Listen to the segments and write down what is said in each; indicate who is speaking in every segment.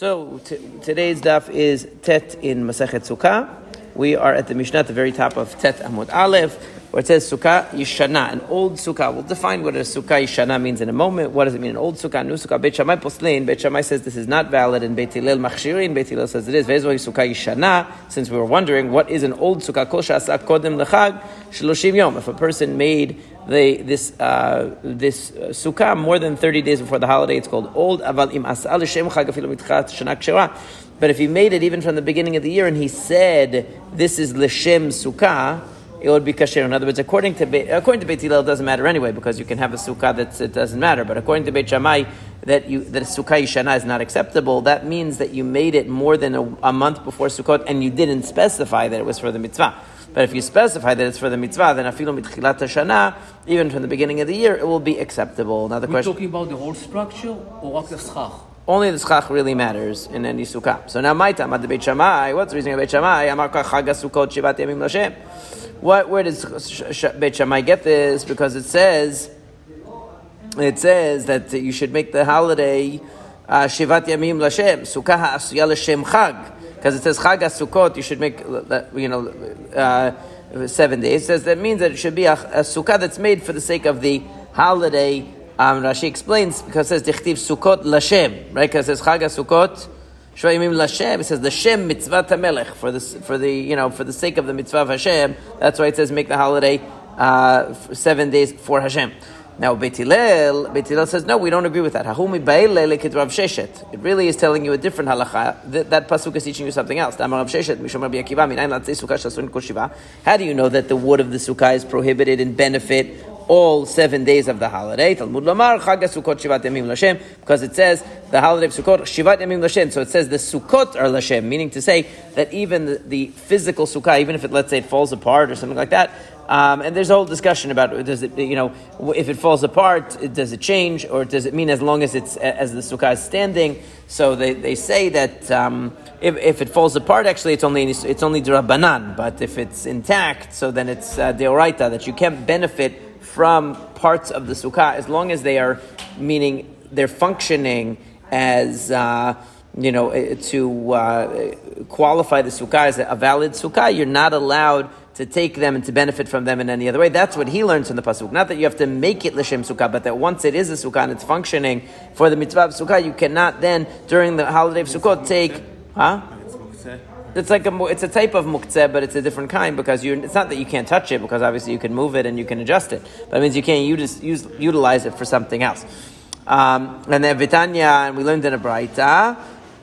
Speaker 1: So t- today's daf is Tet in Masechet Sukkah. We are at the Mishnah at the very top of Tet Amud Aleph, where it says Sukkah Yishana, an old Sukkah. We'll define what a Sukkah Yishana means in a moment. What does it mean, an old Sukkah, new Sukkah? Beit Shammai Poslein, Beit Shammai says this is not valid, and Beit Hillel Machshirin, Beit Hillel says it is. Vezoi Sukkah Yishana, since we were wondering what is an old Sukkah, Kol Shasa Kodem Lechag, Shloshim Yom. If a person made the, this uh, this uh, sukkah more than 30 days before the holiday. It's called old. But if he made it even from the beginning of the year and he said, this is L'Shem Sukkah, it would be kasher. In other words, according to Be- according to Beit Hillel, it doesn't matter anyway because you can have a sukkah that it doesn't matter. But according to Beit Shammai, that you that sukkah yishana is not acceptable. That means that you made it more than a, a month before Sukkot and you didn't specify that it was for the mitzvah. But if you specify that it's for the mitzvah, then afilu mitchilat shana, even from the beginning of the year, it will be acceptable. Now the
Speaker 2: We're
Speaker 1: question.
Speaker 2: talking about the whole structure or the schach?
Speaker 1: Only the schach really matters in any sukkah. So now my time at the Beit Shammai. What's the reason of Beit Shammai? Amar chag sukkot shivat yamim l'Hashem. What? Where does Beit Shammai get this? Because it says, it says that you should make the holiday uh, shivat yamim l'Hashem sukkah ha'asuya l'Shem chag. Because it says chag sukkot, you should make you know. Uh, Seven days it says that means that it should be a, a sukkah that's made for the sake of the holiday um, Rashi explains because it says Dichtiv Sukkot Lashem, right? Because it says Chag Sukkot Shvayimim Lashem. It says the Shem Mitzvah Tamelech for the for the you know for the sake of the Mitzvah of Hashem. That's why it says make the holiday uh, seven days for Hashem. Now Beit Hillel, Beit Hillel says no, we don't agree with that. Hahumi Sheshet. It really is telling you a different halacha. That, that pasuk is teaching you something else. Sheshet. How do you know that the wood of the sukkah is prohibited in benefit all seven days of the holiday. Talmud Lamar, Chag Sukkot Shivat Yamim Lashem, because it says the holiday of Sukkot, Shivat Yamim Lashem. So it says the Sukkot are Lashem, meaning to say that even the, the physical Sukkah, even if it, let's say, it falls apart or something like that, um, and there's a whole discussion about does it, you know, if it falls apart, does it change, or does it mean as long as it's as the sukkah is standing? So they, they say that um, if, if it falls apart, actually it's only it's only drabanan, but if it's intact, so then it's uh, deoraita that you can't benefit from parts of the sukkah as long as they are meaning they're functioning as. Uh, you know, to uh, qualify the sukkah as a valid sukkah, you're not allowed to take them and to benefit from them in any other way. That's what he learns from the pasuk. Not that you have to make it l'shem sukkah, but that once it is a sukkah and it's functioning for the mitzvah of sukkah, you cannot then during the holiday of sukkot take, huh? it's like a, it's a type of muktzeh, but it's a different kind because you it's not that you can't touch it because obviously you can move it and you can adjust it, but it means you can't use, use utilize it for something else. Um, and then Vitanya, and we learned in a Braita,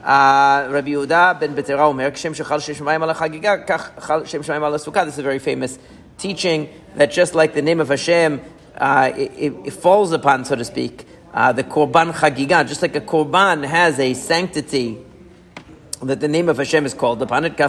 Speaker 1: uh, Rabbi Yehuda ben Betera Omer, Kshem shechal shem shemayim ala chagiga, kach shem shemayim. This is a very famous teaching that just like the name of Hashem, uh, it, it, it, falls upon, so to speak, uh, the korban chagiga, just like a korban has a sanctity that the name of Hashem is called upon it. The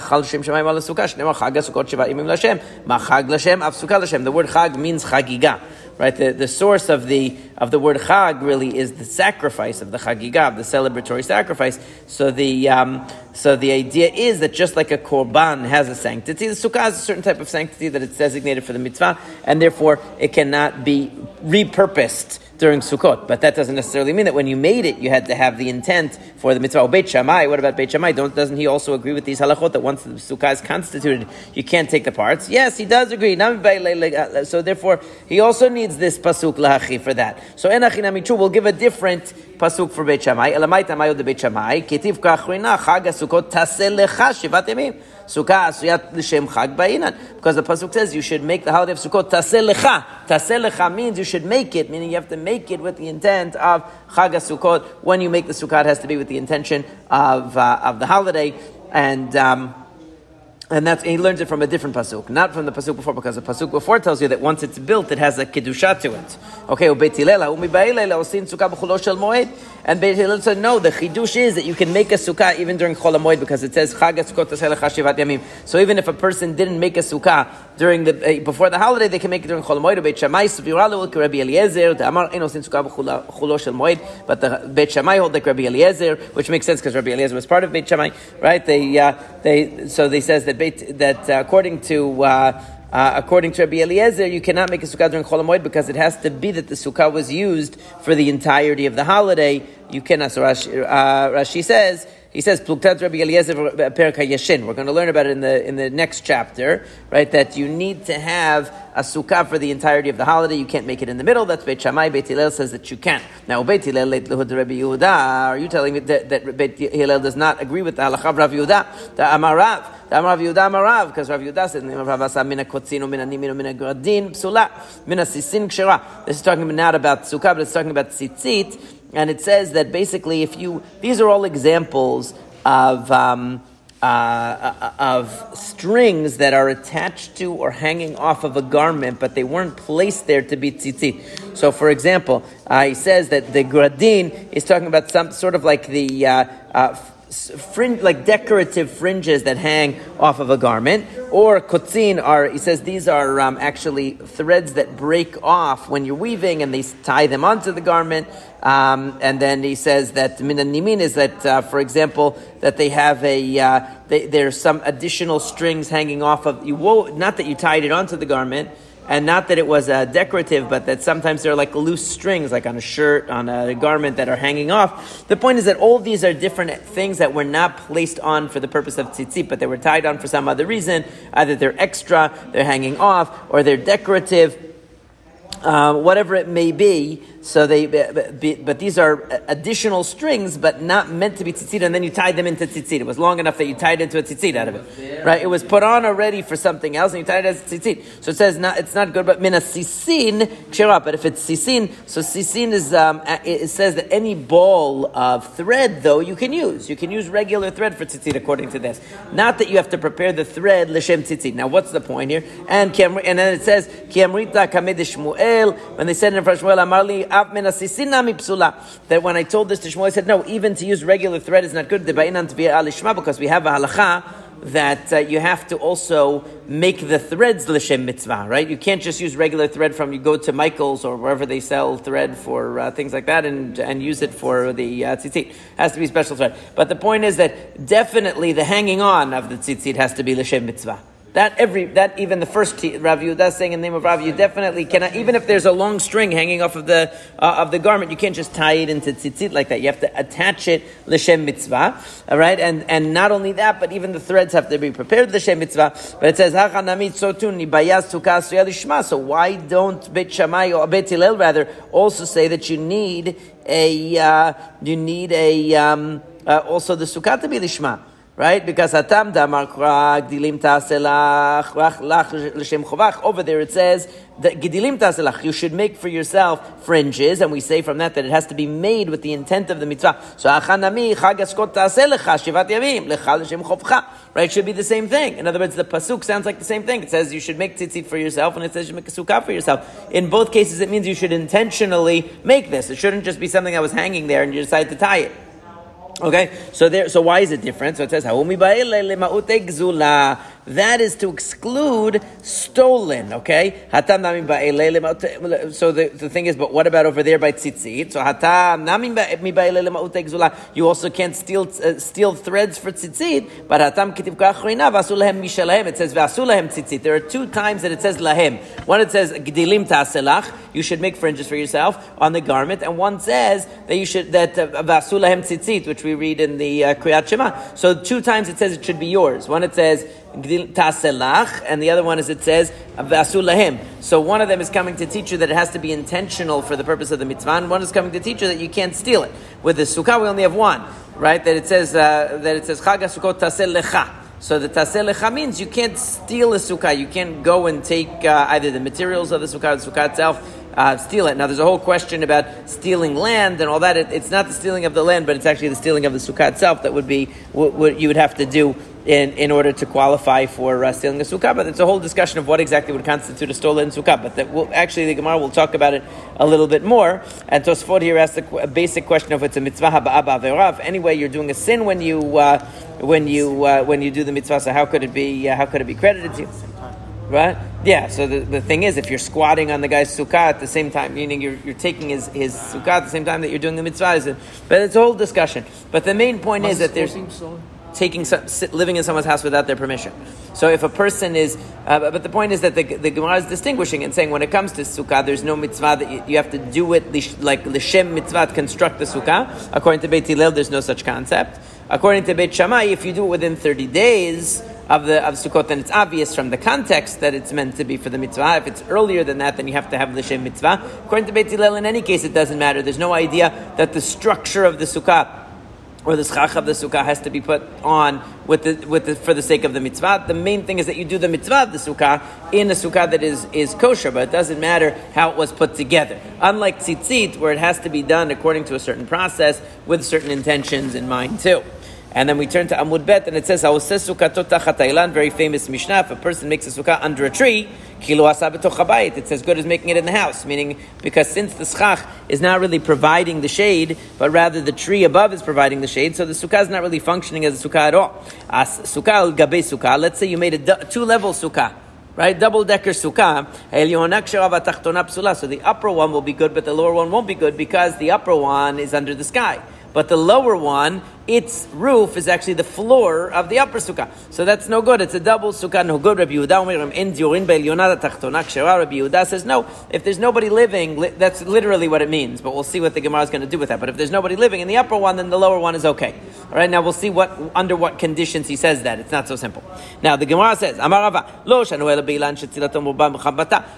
Speaker 1: word chag means chagiga right? The, the source of the of the word chag really is the sacrifice of the chagigah, the celebratory sacrifice. So the um, so the idea is that just like a korban has a sanctity, the sukkah has a certain type of sanctity that it's designated for the mitzvah, and therefore it cannot be repurposed during Sukkot. But that doesn't necessarily mean that when you made it, you had to have the intent for the mitzvah. Oh, Beit Shammai, what about Beit Shammai? Don't, doesn't he also agree with these halachot that once the sukkah is constituted, you can't take the parts? Yes, he does agree. Uh, uh, so therefore, he also needs this pasuk lahachi for that. So enachinamichu will give a different pasuk for Beit Shammai. Elamai tamayo de Beit Shammai. Ketiv kachrina chag Sukkot taseh lecha shivat yamim. Sukkah asuyat l'shem chag ba'inan. Because the pasuk says you should make the holiday of Sukkot taseh lecha. Means you should make it, meaning you have to make it with the intent of chag Sukkot. When you make the Sukkot, it has to be with the intention of, uh, of the holiday. And... Um, and that's he learns it from a different pasuk, not from the pasuk before, because the pasuk before tells you that once it's built, it has a kedusha to it. Okay, and Beit Hillel said no. The chidush is that you can make a sukkah even during Chol Hamoed because it says Yamim. So even if a person didn't make a sukkah during the uh, before the holiday, they can make it during Chol Hamoed. Beit Rabbi Eliezer. Amar Sin Moed, but the Beit Shammai hold like Rabbi Eliezer, which makes sense because Rabbi Eliezer was part of Beit Shammai, right? They uh, they so they says that Beit that uh, according to. Uh, uh, according to Rabbi Eliezer, you cannot make a sukkah during Chol Hamoed because it has to be that the sukkah was used for the entirety of the holiday, you cannot. So Rashi, uh, Rashi says he says Pluktat Rabbi Eliezer Perak Yashin. We're going to learn about it in the in the next chapter, right? That you need to have a sukkah for the entirety of the holiday. You can't make it in the middle. That's Beit Shammai. Beit Hillel says that you can. Now Beit Hillel Rabbi Yehuda. Are you telling me that, that Beit Hillel does not agree with the halacha of Rav Yehuda? The Amarav. The Amarav Yehuda Amarav because Rav Yehuda said Rav Asa mina kotzin mina nimin mina gradin psula mina sisin kshera. This is talking not about sukkah, but it's talking about tzitzit and it says that basically, if you these are all examples of um, uh, uh, of strings that are attached to or hanging off of a garment, but they weren't placed there to be tzitzit. So, for example, uh, he says that the gradin is talking about some sort of like the uh, uh fringe, like decorative fringes that hang off of a garment, or kotzin are, he says these are um, actually threads that break off when you're weaving and they tie them onto the garment. Um, and then he says that mina nimin is that, uh, for example, that they have a, uh, they, there's some additional strings hanging off of, you won't, not that you tied it onto the garment, and not that it was uh, decorative, but that sometimes they're like loose strings, like on a shirt, on a garment that are hanging off. The point is that all these are different things that were not placed on for the purpose of tzitzit, but they were tied on for some other reason. Either they're extra, they're hanging off, or they're decorative. Uh, whatever it may be. So they, but, these are additional strings, but not meant to be tzitzit, and then you tied them into tzitzit. It was long enough that you tied into a tzitzit out of it, right? It was put on already for something else, and you tied it as tzitzit. So it says not, it's not good, but mina sisin kshira. But if it's sisin, so sisin is um, it says that any ball of thread, though, you can use. You can use regular thread for tzitzit, according to this. Not that you have to prepare the thread l'shem tzitzit. Now, what's the point here? And and then it says kiamrita kamed when they said in Shmuel, Amarli that when I told this to Shmuel, I said, no, even to use regular thread is not good. Because we have a halacha that uh, you have to also make the threads l'shem mitzvah, right? You can't just use regular thread from you go to Michael's or wherever they sell thread for uh, things like that and and use it for the uh, tzitzit. It has to be special thread. But the point is that definitely the hanging on of the tzitzit has to be l'shem mitzvah. That every that even the first t- Rav Yehuda saying in the name of Rav, you definitely cannot. Even if there's a long string hanging off of the uh, of the garment, you can't just tie it into tzitzit like that. You have to attach it l'shem mitzvah, all right? And and not only that, but even the threads have to be prepared l'shem mitzvah. But it says hachanamit nibayaz tukas lishma. So why don't Beit Shammai or Beit Hillel rather also say that you need a uh, you need a um, uh, also the sukkah to be lishma? Right? Because hatam damar gdilim taselach lach l'shem chovach. Over there it says that gdilim taselach. You should make for yourself fringes, and we say from that that it has to be made with the intent of the mitzvah. So achanami chag askot taselecha shivat yamim lecha l'shem chovcha. Right? Should be the same thing. In other words, the pasuk sounds like the same thing. It says you should make tzitzit for yourself, and it says you make a sukkah for yourself. In both cases, it means you should intentionally make this. It shouldn't just be something that was hanging there and you decide to tie it. Okay, so there. So why is it different? So it says that is to exclude stolen. Okay, So the, the thing is, but what about over there by tzitzit? So you also can't steal uh, steal threads for tzitzit. But hatam It says tzitzit. There are two times that it says lahem. One it says gdilim taselach. You should make fringes for yourself on the garment, and one says that you should that vasulahem uh, tzitzit, which we read in the uh, Kriyat Shema. So two times it says it should be yours. One it says and the other one is it says vasulahim. So one of them is coming to teach you that it has to be intentional for the purpose of the mitzvah, and one is coming to teach you that you can't steal it. With the sukkah, we only have one, right? That it says uh, that it says chag sukkot tasel lecha. So the tasel lecha means you can't steal a sukkah. You can't go and take uh, either the materials of the sukkah, or the sukkah itself, uh, steal it. Now, there's a whole question about stealing land and all that. It, it's not the stealing of the land, but it's actually the stealing of the sukkah itself that would be what, what you would have to do in, in order to qualify for uh, stealing a sukkah. But it's a whole discussion of what exactly would constitute a stolen sukkah. But that will, actually, the Gemara will talk about it a little bit more. And Tosfot here asks a, basic question of it's a mitzvah haba'aba Anyway, you're doing a sin when you uh, when you uh, when you do the mitzvah. So how could it be uh, how could it be credited to you? Right? Yeah, so the, the thing is, if you're squatting on the guy's sukkah at the same time, meaning you're, you're taking his, his sukkah at the same time that you're doing the mitzvah, but it's a whole discussion. But the main point is that there's. Taking some, living in someone's house without their permission. So if a person is, uh, but the point is that the, the Gemara is distinguishing and saying when it comes to sukkah, there's no mitzvah that you, you have to do it like l'shem mitzvah construct the sukkah. According to Beit Hillel, there's no such concept. According to Beit Shammai, if you do it within 30 days of the of Sukkot, then it's obvious from the context that it's meant to be for the mitzvah. If it's earlier than that, then you have to have l'shem mitzvah. According to Beit Hillel, in any case, it doesn't matter. There's no idea that the structure of the sukkah or the schach of the sukkah has to be put on with the, with the, for the sake of the mitzvah. The main thing is that you do the mitzvah of the sukkah in a sukkah that is, is kosher, but it doesn't matter how it was put together. Unlike tzitzit, where it has to be done according to a certain process with certain intentions in mind too. And then we turn to Amud Bet, and it says, very famous Mishnah. If a person makes a sukkah under a tree, it says good as making it in the house, meaning because since the schach is not really providing the shade, but rather the tree above is providing the shade, so the sukkah is not really functioning as a sukkah at all. As sukkah al gabe sukkah, let's say you made a two level sukkah right? Double decker sukkah. So the upper one will be good, but the lower one won't be good because the upper one is under the sky. But the lower one its roof is actually the floor of the upper sukkah. So that's no good. It's a double sukkah, no good. Rabbi Yehuda says, no, if there's nobody living, that's literally what it means. But we'll see what the Gemara is going to do with that. But if there's nobody living in the upper one, then the lower one is okay. All right, now we'll see what under what conditions he says that. It's not so simple. Now the Gemara says, Amarava, Lo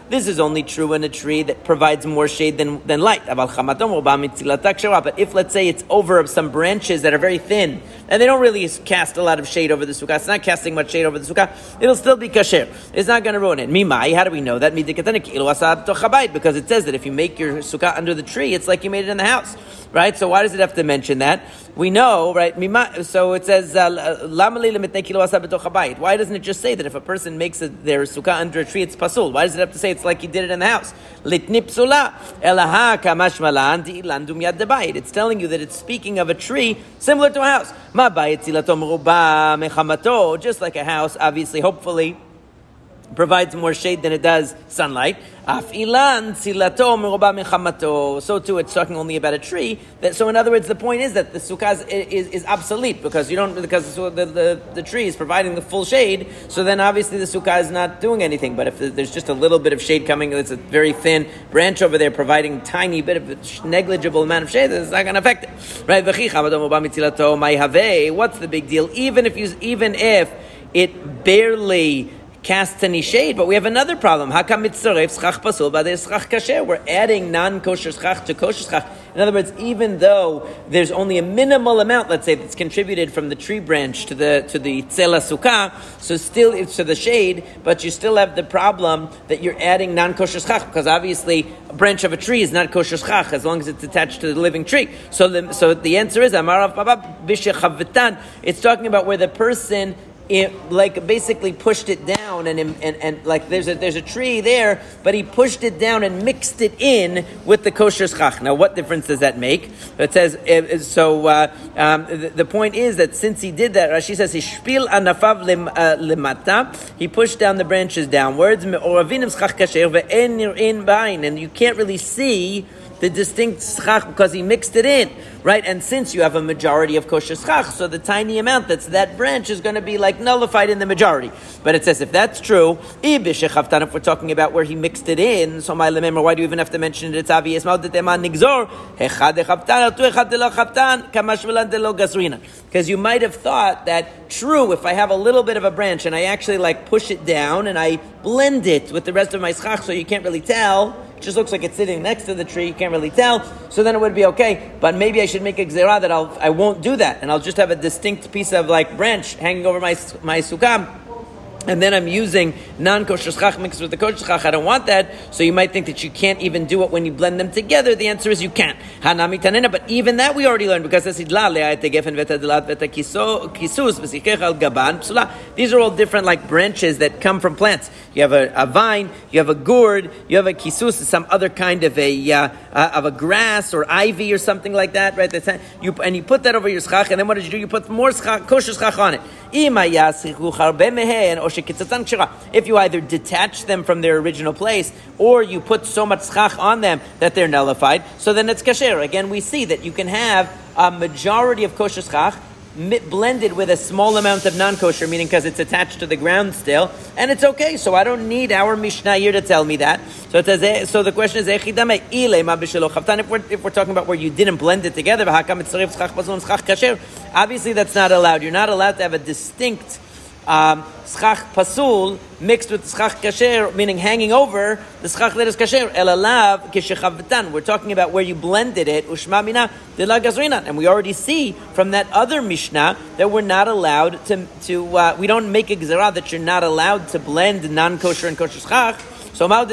Speaker 1: This is only true in a tree that provides more shade than, than light. But if, let's say, it's over some branches that are very thin, and they don't really cast a lot of shade over the sukkah. It's not casting much shade over the sukkah. It'll still be kasher. It's not going to ruin it. Mimai, how do we know that? Because it says that if you make your sukkah under the tree, it's like you made it in the house, right? So why does it have to mention that? We know, right? So it says, uh, why doesn't it just say that if a person makes a, their sukkah under a tree, it's pasul? Why does it have to say it's like he did it in the house? It's telling you that it's speaking of a tree similar to a house. Just like a house, obviously, hopefully, provides more shade than it does sunlight. So too, it's talking only about a tree. That, so in other words, the point is that the sukkah is, is, obsolete because you don't because the, the, the, tree is providing the full shade. So then obviously the sukkah is not doing anything. But if there's just a little bit of shade coming, it's a very thin branch over there providing tiny bit of a negligible amount of shade. It's not going to affect it, right? What's the big deal? Even if you even if it barely casts any shade. But we have another problem. Hakam mitzaref schach pasul b'adeh schach kasher. We're adding non-kosher schach to kosher schach. In other words, even though there's only a minimal amount, let's say, that's contributed from the tree branch to the to the tzela sukkah, so still it's to the shade, but you still have the problem that you're adding non-kosher schach because obviously a branch of a tree is not kosher schach as long as it's attached to the living tree. So the, so the answer is Amarav Baba It's talking about where the person it, like basically pushed it down and, and, and like there's a, there's a tree there, but he pushed it down and mixed it in with the kosher schach. Now, what difference does that make? It says, uh, so uh, um, the, the, point is that since he did that, Rashi says, he shpil anafav uh, limata, he pushed down the branches downwards, and you can't really see the distinct schach because he mixed it in, right? And since you have a majority of kosher schach, so the tiny amount that's that branch is going to be like nullified in the majority. But it says if that's true, if we're talking about where he mixed it in, so my remember why do you even have to mention it? It's obvious. Because you might have thought that true, if I have a little bit of a branch and I actually like push it down and I blend it with the rest of my schach, so you can't really tell just looks like it's sitting next to the tree. You can't really tell. So then it would be okay. But maybe I should make a gzera that I'll I won't do that, and I'll just have a distinct piece of like branch hanging over my my sukkah and then I'm using non-kosher schach mixed with the kosher schach. I don't want that. So you might think that you can't even do it when you blend them together. The answer is you can't. Hanami tanena. But even that we already learned because these are all different like branches that come from plants. You have a, a vine, you have a gourd, you have a kisus, some other kind of a uh, uh, of a grass or ivy or something like that, right? That's, you, and you put that over your schach, and then what did you do? You put more schach, kosher schach on it. If you either detach them from their original place or you put so much schach on them that they're nullified, so then it's kasher. Again, we see that you can have a majority of kosher schach blended with a small amount of non-kosher, meaning because it's attached to the ground still, and it's okay. So I don't need our Mishnah here to tell me that. So it says. eh, So the question is? If we're if we're talking about where you didn't blend it together. Obviously, that's not allowed. You're not allowed to have a distinct um, pasul mixed with schach kasher, meaning hanging over the schach that is kasher. Elalav. We're talking about where you blended it. Ushma mina de gazrina, and we already see from that other mishnah that we're not allowed to to. Uh, we don't make a gzerah that you're not allowed to blend non-kosher and kosher schach. So the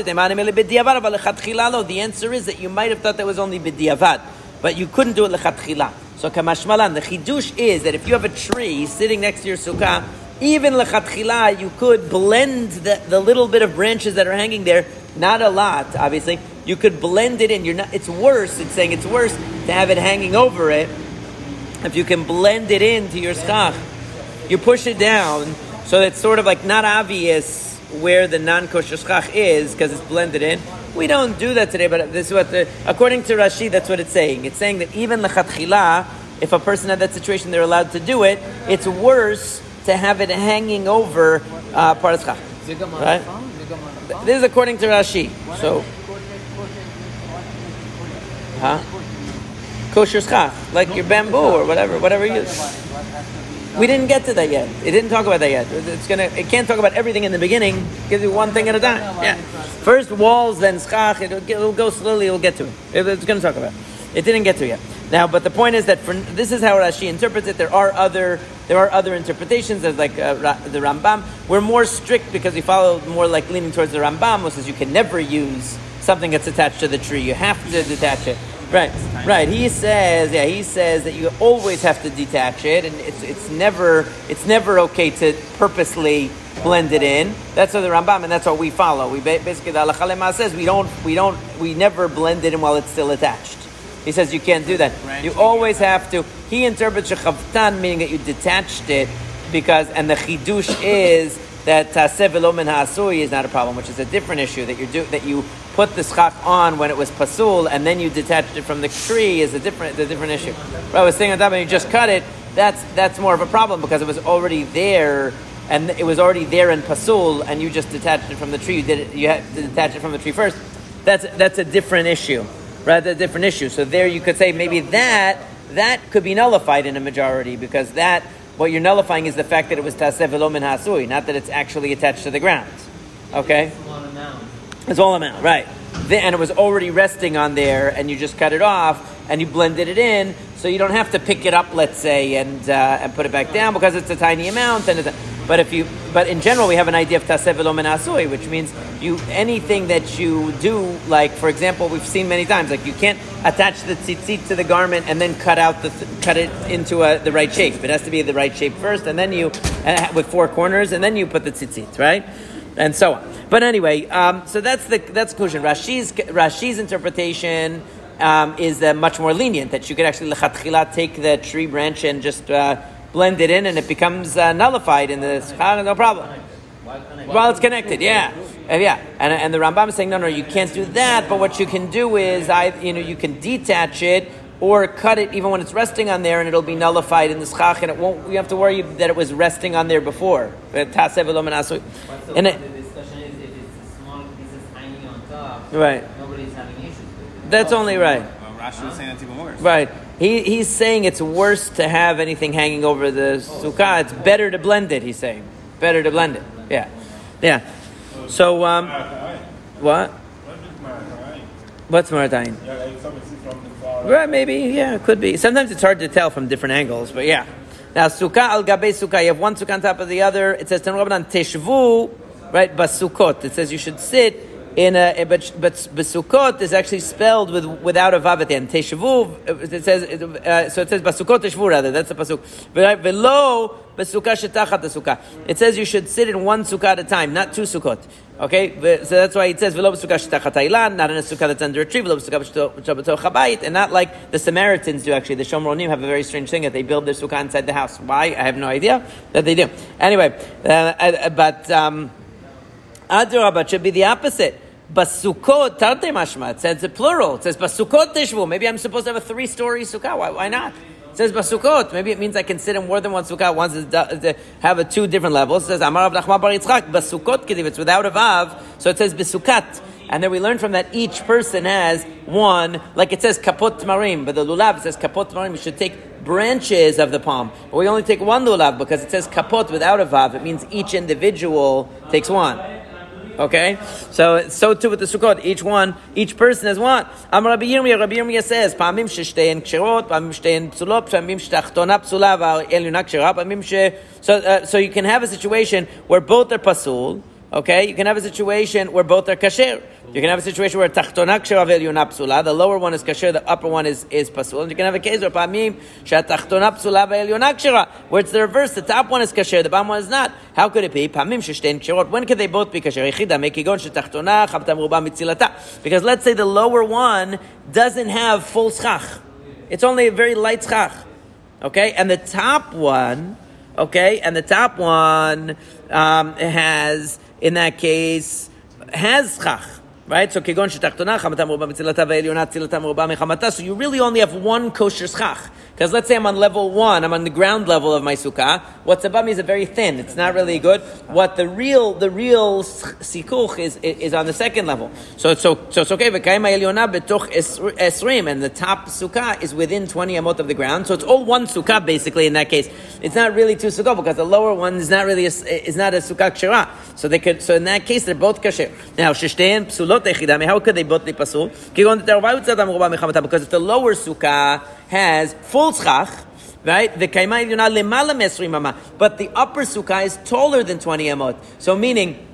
Speaker 1: answer is that you might have thought that was only b'diavad, but you couldn't do it lechatchila. So kamashmalan, the chidush is that if you have a tree sitting next to your sukkah, even lechatchila, you could blend the, the little bit of branches that are hanging there, not a lot, obviously. You could blend it in. You're not. It's worse. It's saying it's worse to have it hanging over it. If you can blend it into your schach, you push it down so it's sort of like not obvious where the non-kosher schach is because it's blended in. We don't do that today, but this is what the according to Rashi, that's what it's saying. It's saying that even lechatchila, if a person had that situation, they're allowed to do it. It's worse to have it hanging over uh,
Speaker 2: Paras
Speaker 1: Right? This is according to Rashi. So, huh? Kosher schach, like your bamboo or whatever, whatever you. We didn't get to that yet. It didn't talk about that yet. It's gonna. It can't talk about everything in the beginning. Gives you one thing at a time. Yeah. First walls, then schach. It'll, it'll go slowly. We'll get to it. It's gonna talk about. It. it didn't get to it yet. Now, but the point is that for, this is how Rashi interprets it. There are other there are other interpretations. There's like uh, the Rambam. We're more strict because we follow more like leaning towards the Rambam, who says you can never use something that's attached to the tree. You have to detach it. Right, right. He says, yeah, he says that you always have to detach it, and it's it's never it's never okay to purposely blend it in. That's what the Rambam, and that's what we follow. We basically the Halacha says we don't we don't we never blend it in while it's still attached. He says you can't do that. You always have to. He interprets shechavtan meaning that you detached it because, and the chidush is that taseh v'lo min ha'asui is not a problem, which is a different issue. That you do that you put the schach on when it was pasul, and then you detached it from the tree is a different, a different issue. But I was saying on top, when you just cut it, that's that's more of a problem because it was already there, and it was already there in pasul, and you just detached it from the tree. You did it. You had to detach it from the tree first. That's that's a different issue, That's a different issue. So there, you could say maybe that that could be nullified in a majority because that what you're nullifying is the fact that it was taseh v'lo min hasui, not that it's actually attached to the ground. Okay. It's all amount, right? And it was already resting on there, and you just cut it off, and you blended it in, so you don't have to pick it up, let's say, and uh, and put it back down because it's a tiny amount. And it's a, but if you, but in general, we have an idea of taseh min hasui, which means you anything that you do, like for example, we've seen many times, like you can't attach the tzitzit to the garment and then cut out the th- cut it into a, the right shape. It has to be the right shape first, and then you uh, with four corners, and then you put the tzitzit, right? and so on. But anyway, um, so that's the that's the conclusion. Rashi's Rashi's interpretation um, is uh, much more lenient that you could actually take the tree branch and just uh, blend it in, and it becomes uh, nullified in the schach, no problem. While it's connected, yeah, Uh, yeah. And, and the Rambam is saying, no, no, you can't do that. But what you can do is, I, you know, you can detach it or cut it even when it's resting on there, and it'll be nullified in the schach, and it won't. You have to worry that it was resting on there before. Taseh v'lo min hasui. And it,
Speaker 3: the discussion is if it's small pieces hanging on top,
Speaker 1: right.
Speaker 3: nobody's having issues with it.
Speaker 1: That's only right.
Speaker 4: Well, Rashi was saying that's even worse.
Speaker 1: Right. He, he's saying it's worse to have anything hanging over the sukkah. It's better to blend it, he's saying. Better to blend it. Yeah. Yeah. So, um, what? What's Maratayin? Right, maybe, yeah, it could be. Sometimes it's hard to tell from different angles, but yeah. Now, sukkah al gabe sukkah, you have one sukkah on top of the other. It says, teshvu, right, basukot. It says you should sit in a, but, but basukot is actually spelled with, without a vav at the end. Teshvu, it says, uh, so it says basukot teshvu rather, that's the pasuk. Velo, basukah shetachat sukkah. It says you should sit in one sukkah at a time, not two sukkot. Okay, so that's why it says v'lo b'sukkah shetachat ha'ilan, not in a sukkah that's under a tree, v'lo b'sukkah b'toch habayit, and not like the Samaritans do. Actually, the Shomronim have a very strange thing that they build their sukkah inside the house. Why? I have no idea that they do. Anyway, uh, uh, but um, Adrabah should be the opposite. Basukot tarte mashma. It says a plural. It says basukot tishvu. Maybe I'm supposed to have a three-story sukkah. Why, why not? It says basukot. Maybe it means I can sit in more than one sukkah. Once to have a two different levels. It says Amar Nachman Bar Yitzchak basukot kediv. It's without a vav, so it says bisukat. And then we learn from that each person has one, like it says kapot marim, but the lulav says kapot marim. You should take branches of the palm, but we only take one lulav because it says kapot without a vav. It means each individual takes one. Okay, so so too with the sukkot. Each one, each person has one. Amar Rabbi Yirmiyah. Rabbi Yirmiyah says, "Pamim sheshtein kshirot, pamim shestein psulot, pamim shtachtona psula v'elyuna kshira, pamim she." So uh, so you can have a situation where both are pasul. Okay, you can have a situation where both are kasher. You can have a situation where tachtona kshera psula. The lower one is kasher, the upper one is is pasul. And you can have a case where pamim shatachtona psula where it's the reverse. The top one is kasher, the bottom one is not. How could it be? Pamim sheshtein kshirot. When could they both be kasher? Meruba mitzilata. Because let's say the lower one doesn't have full schach. It's only a very light schach. Okay, and the top one, okay, and the top one um, has, in that case, has schach. Right? So kegon. So you really only have one kosher schach. Because let's say I'm on level one, I'm on the ground level of my sukkah. What's above me is a very thin. It's not really good. What the real, the real sikuch is, is on the second level. So it's so, so it's okay. And the top sukkah is within 20 amot of the ground. So it's all one sukkah basically in that case. It's not really two sukkah because the lower one is not really a, is not a sukkah kshira. So they could, so in that case they're both kasher. Now sheshtein psulot echidami. How could they both be pasul? Because if the lower sukkah has full schach, right? The kaima ilyona lemala mesri mama, but the upper sukkah is taller than twenty amot. So meaning.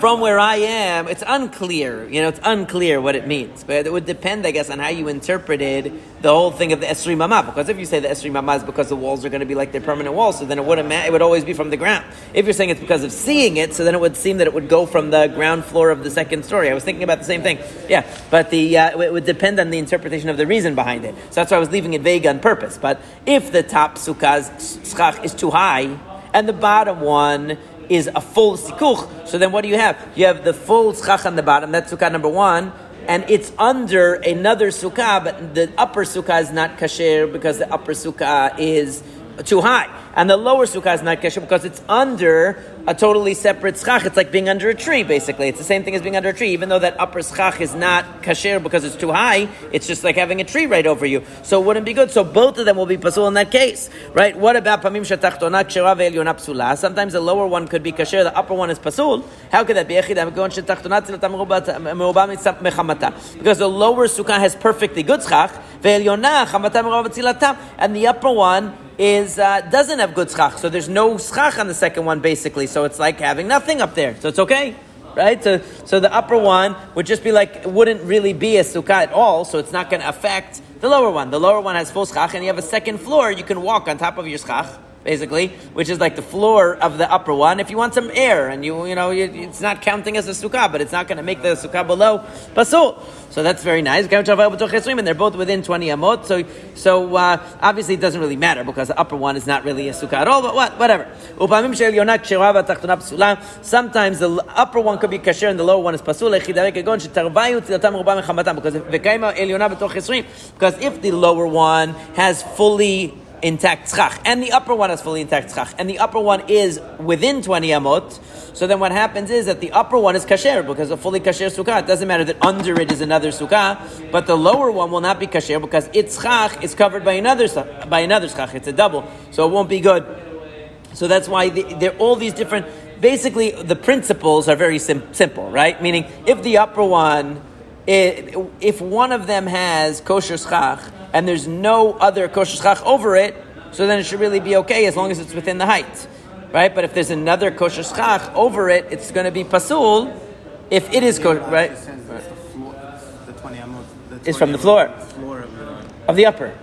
Speaker 1: From where I am, it's unclear. You know, it's unclear what it means. But it would depend, I guess, on how you interpreted the whole thing of the Esri Mama. Because if you say the Esri Mama is because the walls are going to be like their permanent walls, so then it wouldn't matter. It would always be from the ground. If you're saying it's because of seeing it, so then it would seem that it would go from the ground floor of the second story. I was thinking about the same thing. Yeah, but the uh, it would depend on the interpretation of the reason behind it. So that's why I was leaving it vague on purpose. But if the top sukkah's schach is too high and the bottom one is a full sikuch. So then what do you have? You have the full schach on the bottom, that's sukkah number one, and it's under another sukkah, but the upper sukkah is not kasher because the upper sukkah is too high. And the lower sukkah is not kasher because it's under a totally separate schach. It's like being under a tree, basically. It's the same thing as being under a tree, even though that upper schach is not kasher because it's too high. It's just like having a tree right over you. So it wouldn't be good. So both of them will be pasul in that case, right? What about pamim shatachtona kshera ve'elyona psula? Sometimes the lower one could be kasher, the upper one is pasul. How could that be? Because the lower sukkah has perfectly good schach, ve'elyona chamata and the upper one is uh, doesn't have good schach. So there's no schach on the second one, basically. So it's like having nothing up there. So it's okay. Right? So, so the upper one would just be like, it wouldn't really be a sukkah at all, so it's not going to affect the lower one. The lower one has full schach, and you have a second floor, you can walk on top of your schach, basically, which is like the floor of the upper one. If you want some air, and you, you know, you, it's not counting as a sukkah, but it's not going to make the sukkah below pasul. So that's very nice. And they're both within 20 amot. So, so uh, obviously it doesn't really matter because the upper one is not really a sukkah at all, but what, whatever. Sometimes the upper one could be kasher and the lower one is pasul. Because if the lower one has fully intact schach, and the upper one is fully intact schach, and the upper one is within 20 amot, so then what happens is that the upper one is kasher, because a fully kasher sukkah, it doesn't matter that under it is another sukkah, but the lower one will not be kasher because its schach is covered by another, by another schach, it's a double, so it won't be good. So that's why the, there are all these different, basically the principles are very sim- simple, right? Meaning, if the upper one, if one of them has kosher schach, and there's no other kosher schach over it, so then it should really be okay as long as it's within the height, right? But if there's another kosher schach over it, it's going to be pasul. If it is kosher, right? Is from the floor of the upper.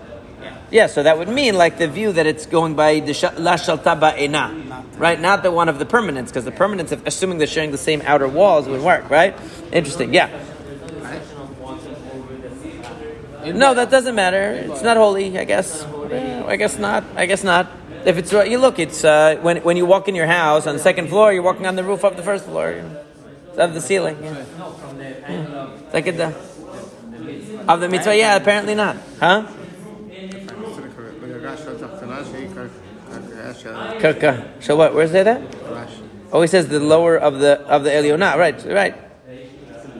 Speaker 1: Yeah, so that would mean like the view that it's going by the la shalta ba'ena, right? Not the one of the permanence, because the permanents, assuming they're sharing the same outer walls, would work, right? Interesting, yeah. No, that doesn't matter. It's not holy, I guess. I guess not. I guess not. If it's you look, it's uh, when when you walk in your house on the second floor, you're walking on the roof of the first floor, of the ceiling. Yeah. Yeah. Like it, uh, of the mitzvah, yeah. Apparently not, huh? Karka. So what? Where's that? Oh, he says the lower of the of the Eliona. Right, right.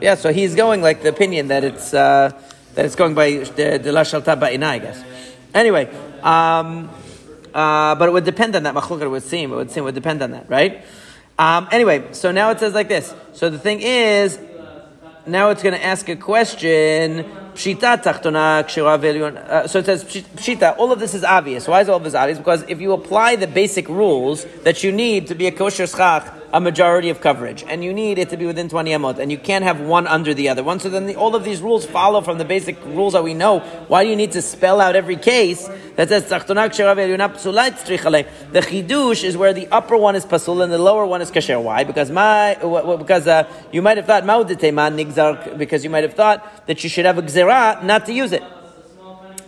Speaker 1: Yeah, so he's going like the opinion that it's uh, that it's going by the the Lashalta Ba'ina, I guess. Anyway, um, uh, but it would depend on that. Machlokah would seem it would seem it would depend on that, right? Um, anyway, so now it says like this. So the thing is, now it's going to ask a question. Pshita tachtona kshira. Uh, So it says pshita. All of this is obvious. Why is all of this obvious? Because if you apply the basic rules that you need to be a kosher schach, a majority of coverage, and you need it to be within 20 amot, and you can't have one under the other one. So then the, all of these rules follow from the basic rules that we know. Why do you need to spell out every case that says? The chidush is where the upper one is pasul and the lower one is kasher. Why? Because my because uh, you might have thought nigzar because you might have thought that you should have a gzera not to use it.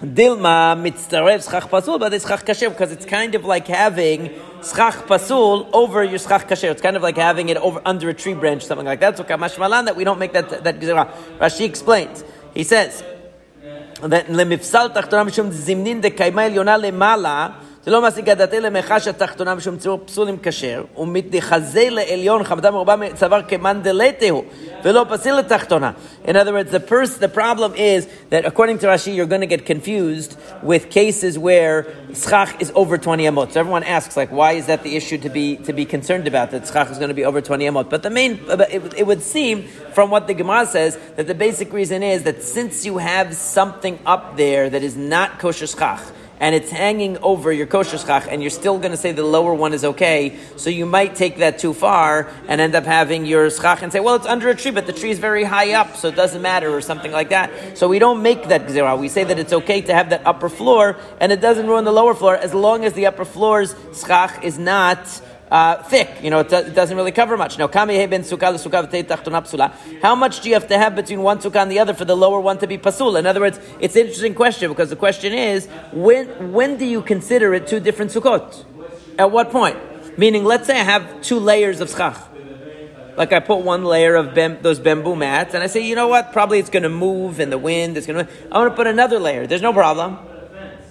Speaker 1: Dilma mitzarev schach pasul, but it's schach kasher because it's kind of like having schach pasul over your schach kasher. It's kind of like having it over under a tree branch, something like that. So kamashmalan that we don't make that that gizera. Rashi explains. He says that lemifsal tachtoram shum zimnin de kaimel yonah mala. זה לא משיג הדתי למחש התחתונה משום ציור פסול עם כשר ומתחזה לעליון חמדה מרובה צוואר כמאן דלתהו ולא פסיל לתחתונה. In other words, the, pers- the problem is that according to Rashi, you're going to get confused with cases where schach is over 20 amot. So everyone asks, like, why is that the issue to be to be concerned about, that schach is going to be over 20 amot? But the main, but it, it would seem from what the Gemara says that the basic reason is that since you have something up there that is not kosher schach, and it's hanging over your kosher schach, and you're still going to say the lower one is okay, so you might take that too far and end up having your schach and say, well, it's under a tree, but the tree is very high up, so it doesn't matter, or something like that. So we don't make that gzera. We say that it's okay to have that upper floor, and it doesn't ruin the lower floor, as long as the upper floor's schach is not uh, thick. You know, it, it doesn't really cover much. Now. How much do you have to have between one sukkah and the other for the lower one to be pasul? In other words, it's an interesting question because the question is, when when do you consider it two different sukkot? At what point? Meaning, let's say I have two layers of schach. Like I put one layer of bam- those bamboo mats, and I say, you know what? Probably it's going to move in the wind. It's going to. I want to put another layer. There's no problem.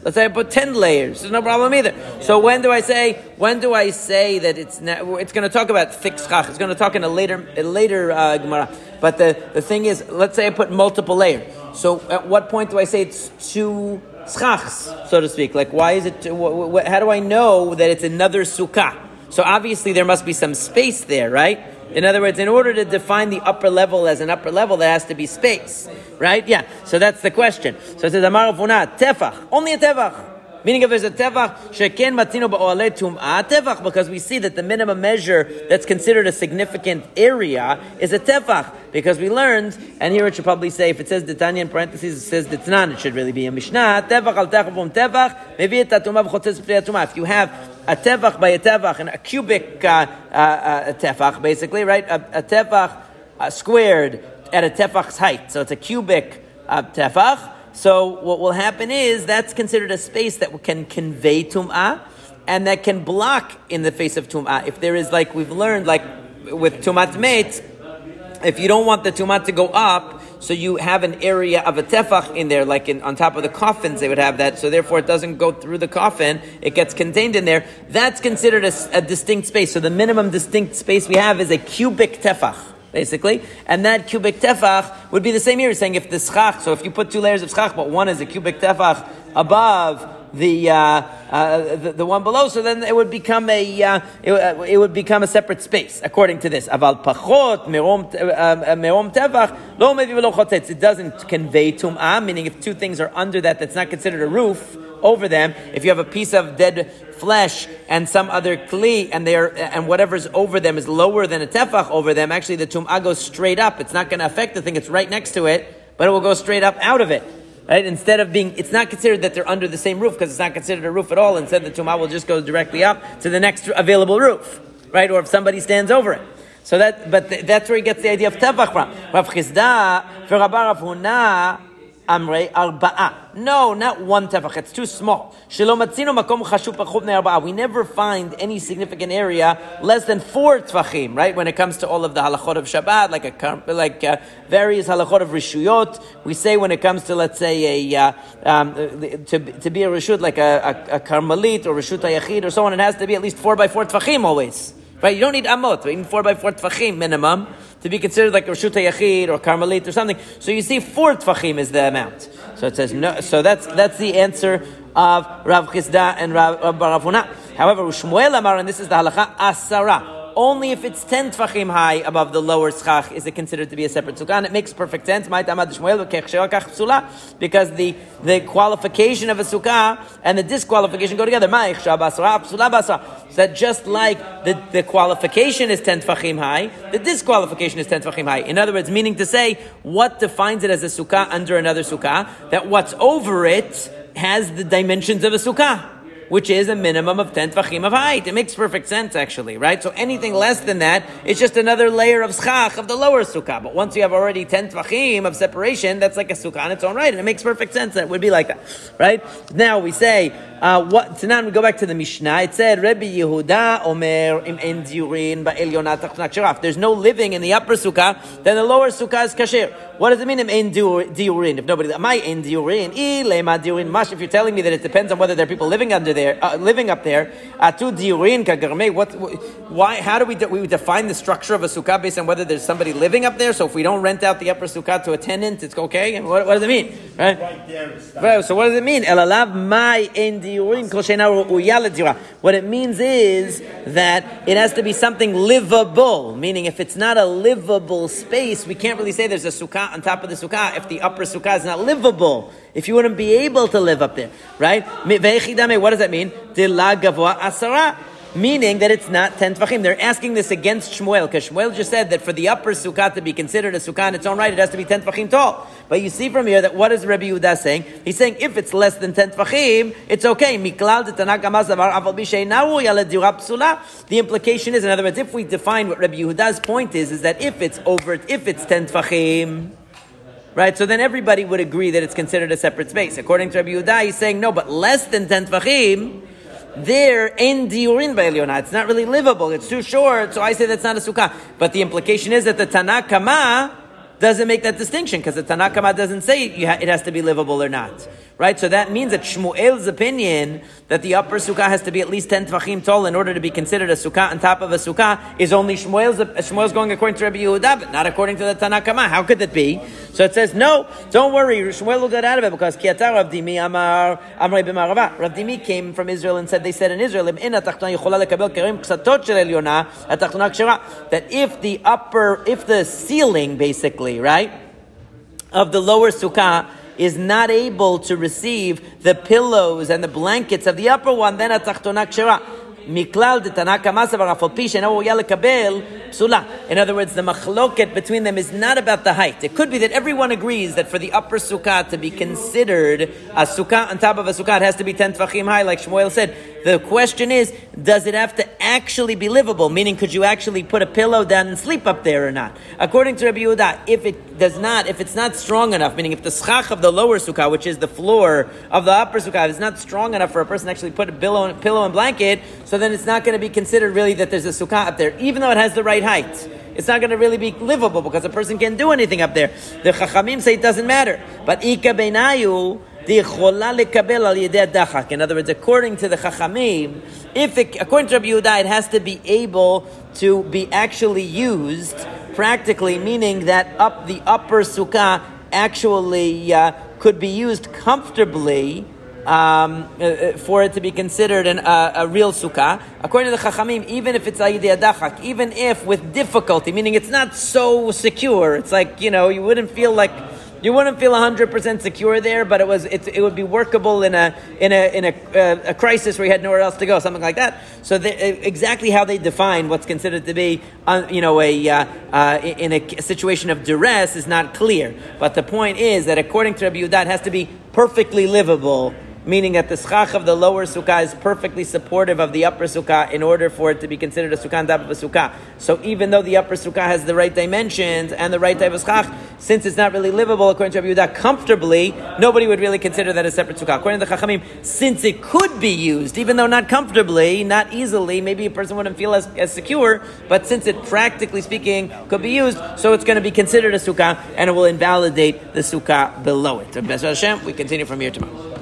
Speaker 1: Let's say I put ten layers. There's no problem either. So when do I say? When do I say that it's not, it's going to talk about thick schach? It's going to talk in a later a later uh, gemara. But the, the thing is, let's say I put multiple layers. So at what point do I say it's two schachs, so to speak? Like why is it? Wh- wh- how do I know that it's another sukkah? So obviously there must be some space there, right? In other words, in order to define the upper level as an upper level, there has to be space, right? Yeah. So that's the question. So it says Amar tefach, only a tefach. Meaning if there's a tefach, sheken matino ba'oleh tum'ah, tefach, because we see that the minimum measure that's considered a significant area is a tefach. Because we learned, and here it should probably say, if it says Tanya in parentheses, it says Ditnan, it should really be a Mishnah, tefach al tefach tefach, mevi et. If you have a tefach by a tefach, and a cubic uh, uh, tefach, basically, right? A, a tefach uh, squared at a tefach's height. So it's a cubic uh, tefach. So what will happen is that's considered a space that can convey tum'ah and that can block in the face of tum'ah. If there is, like we've learned, like with tumat mate, if you don't want the tumat to go up, so you have an area of a tefach in there, like in, on top of the coffins, they would have that. So therefore, it doesn't go through the coffin; it gets contained in there. That's considered a distinct space. So the minimum distinct space we have is a cubic tefach, basically, and that cubic tefach would be the same here. Saying if the schach, so if you put two layers of schach, but one is a cubic tefach above the, uh, uh, the the one below, so then it would become a uh, it, uh, it would become a separate space according to this. Aval pachot merom uh, uh, tevach lo mevi. It doesn't convey tum'ah, meaning if two things are under that, that's not considered a roof over them. If you have a piece of dead flesh and some other kli, and they are and whatever's over them is lower than a tefach over them, actually the tum'ah goes straight up. It's not going to affect the thing; it's right next to it, but it will go straight up out of it. Right? Instead of being, it's not considered that they're under the same roof because it's not considered a roof at all. Instead, the tumah will just go directly up to the next available roof, right? Or if somebody stands over it. So that, but th- that's where he gets the idea of tevach from. Rav Chisda, for Rabbi Rav Huna, Amre arba'a. No, not one tefach. It's too small. Shelo matzino makom. We never find any significant area less than four tefachim, right? When it comes to all of the halachot of Shabbat, like a like uh, various halachot of rishuyot, we say when it comes to let's say a uh, um, to, to be a rishut like a, a, a karmelit or rishut ayachid or so on, it has to be at least four by four tefachim always. Right? You don't need amot, even four by four tefachim minimum to be considered like Rashut Yachid or Carmelit or something. So you see, four tfachim is the amount. So it says no. So that's that's the answer of Rav Chisda and Rav, uh, Barafuna. However, Shmuel Amar, and this is the halacha asara only if it's 10 tfachim high above the lower schach is it considered to be a separate sukkah. And it makes perfect sense. Because the, the qualification of a sukkah and the disqualification go together. So that just like the, the qualification is 10 tfachim high, the disqualification is 10 tfachim high. In other words, meaning to say, what defines it as a sukkah under another sukkah? That what's over it has the dimensions of a sukkah which is a minimum of 10 tvachim of height. It makes perfect sense, actually, right? So anything less than that, it's just another layer of schach of the lower sukkah. But once you have already 10 tvachim of separation, that's like a sukkah on its own right, and it makes perfect sense that it would be like that, right? Now we say, uh, what, so now we go back to the Mishnah. It said, Rebbe Yehuda Omer im en diurin ba'elyonat There's no living in the upper sukkah, then the lower sukkah is kasher. What does it mean im en diurin? If nobody, my en diurin, ilema diurin mash. If you're telling me that it depends on whether there are people living under there, uh, living up there, atu diurin kagarme. What? Why? How do we de- we define the structure of a sukkah based on whether there's somebody living up there? So if we don't rent out the upper sukkah to a tenant, it's okay. And what, what does it mean? Right? right there, so what does it mean? Elalav en what it means is that it has to be something livable, meaning if it's not a livable space, we can't really say there's a sukkah on top of the sukkah if the upper sukkah is not livable. If you wouldn't be able to live up there, right? What does that mean? meaning that it's not 10 tvachim. They're asking this against Shmuel, because Shmuel just said that for the upper sukkah to be considered a sukkah in its own right, it has to be 10 tvachim tall. But you see from here that what is Rabbi Yehuda saying? He's saying if it's less than 10 tvachim, it's okay. The implication is, in other words, if we define what Rabbi Yehuda's point is, is that if it's over, if it's 10 tvachim, Right, so then everybody would agree that it's considered a separate space. According to Rabbi Yehuda, he's saying no, but less than ten tvachim, there in diurin ba'elyona. It's not really livable. It's too short, so I say that's not a sukkah. But the implication is that the Tanakama doesn't make that distinction because the Tanakama doesn't say it has to be livable or not. Right? So that means that Shmuel's opinion that the upper sukkah has to be at least 10 tvachim tall in order to be considered a sukkah on top of a sukkah is only Shmuel's, Shmuel's going according to Rabbi Yehuda, but not according to the Tanakama. How could that be? So it says, no, don't worry, Shmuel will get out of it because Ki ata Rav Dimi Amar, Amrei B'Marava. Rav Dimi came from Israel and said, they said in Israel, that if the upper, if the ceiling basically, right, of the lower sukkah is not able to receive the pillows and the blankets of the upper one, then a tachtona kshera מכלל דתנא כמסבר, אף על פי שאינו ראויה לקבל, פסולה. In other words, the machloket between them is not about the height. It could be that everyone agrees that for the upper sukkah to be considered a sukkah on top of a sukkah, it has to be 10 tvachim high, like Shmuel said. The question is, does it have to actually be livable? Meaning, could you actually put a pillow down and sleep up there or not? According to Rabbi Yehuda, if it does not, if it's not strong enough, meaning if the schach of the lower sukkah, which is the floor of the upper sukkah, is not strong enough for a person to actually put a pillow, pillow and blanket, so then it's not going to be considered really that there's a sukkah up there, even though it has the right height. It's not going to really be livable because a person can't do anything up there. The chachamim say it doesn't matter. But ika beinayu, in other words, according to the Chachamim, if it, according to Rabbi Yehuda, it has to be able to be actually used practically, meaning that up the upper sukkah actually uh, could be used comfortably. Um, uh, uh for it to be considered an, uh, a real sukkah, according to the Chachamim, even if it's ayidei adachak, even if with difficulty, meaning it's not so secure, it's like you know you wouldn't feel like you wouldn't feel 100% secure there, but it was it, it would be workable in a in a in a, uh, a, crisis where you had nowhere else to go, something like that. So the, exactly how they define what's considered to be uh, you know a uh, uh in a situation of duress is not clear. But the point is that according to Rabbi Yudah, it has to be perfectly livable meaning that the schach of the lower sukkah is perfectly supportive of the upper sukkah in order for it to be considered a sukkah on top of a sukkah. So even though the upper sukkah has the right dimensions and the right type of schach, since it's not really livable according to Rabbi Yehuda comfortably, nobody would really consider that a separate sukkah. According to the Chachamim, since it could be used, even though not comfortably, not easily, maybe a person wouldn't feel as, as secure, but since it practically speaking could be used, so it's going to be considered a sukkah and it will invalidate the sukkah below it. Hashem, we continue from here tomorrow.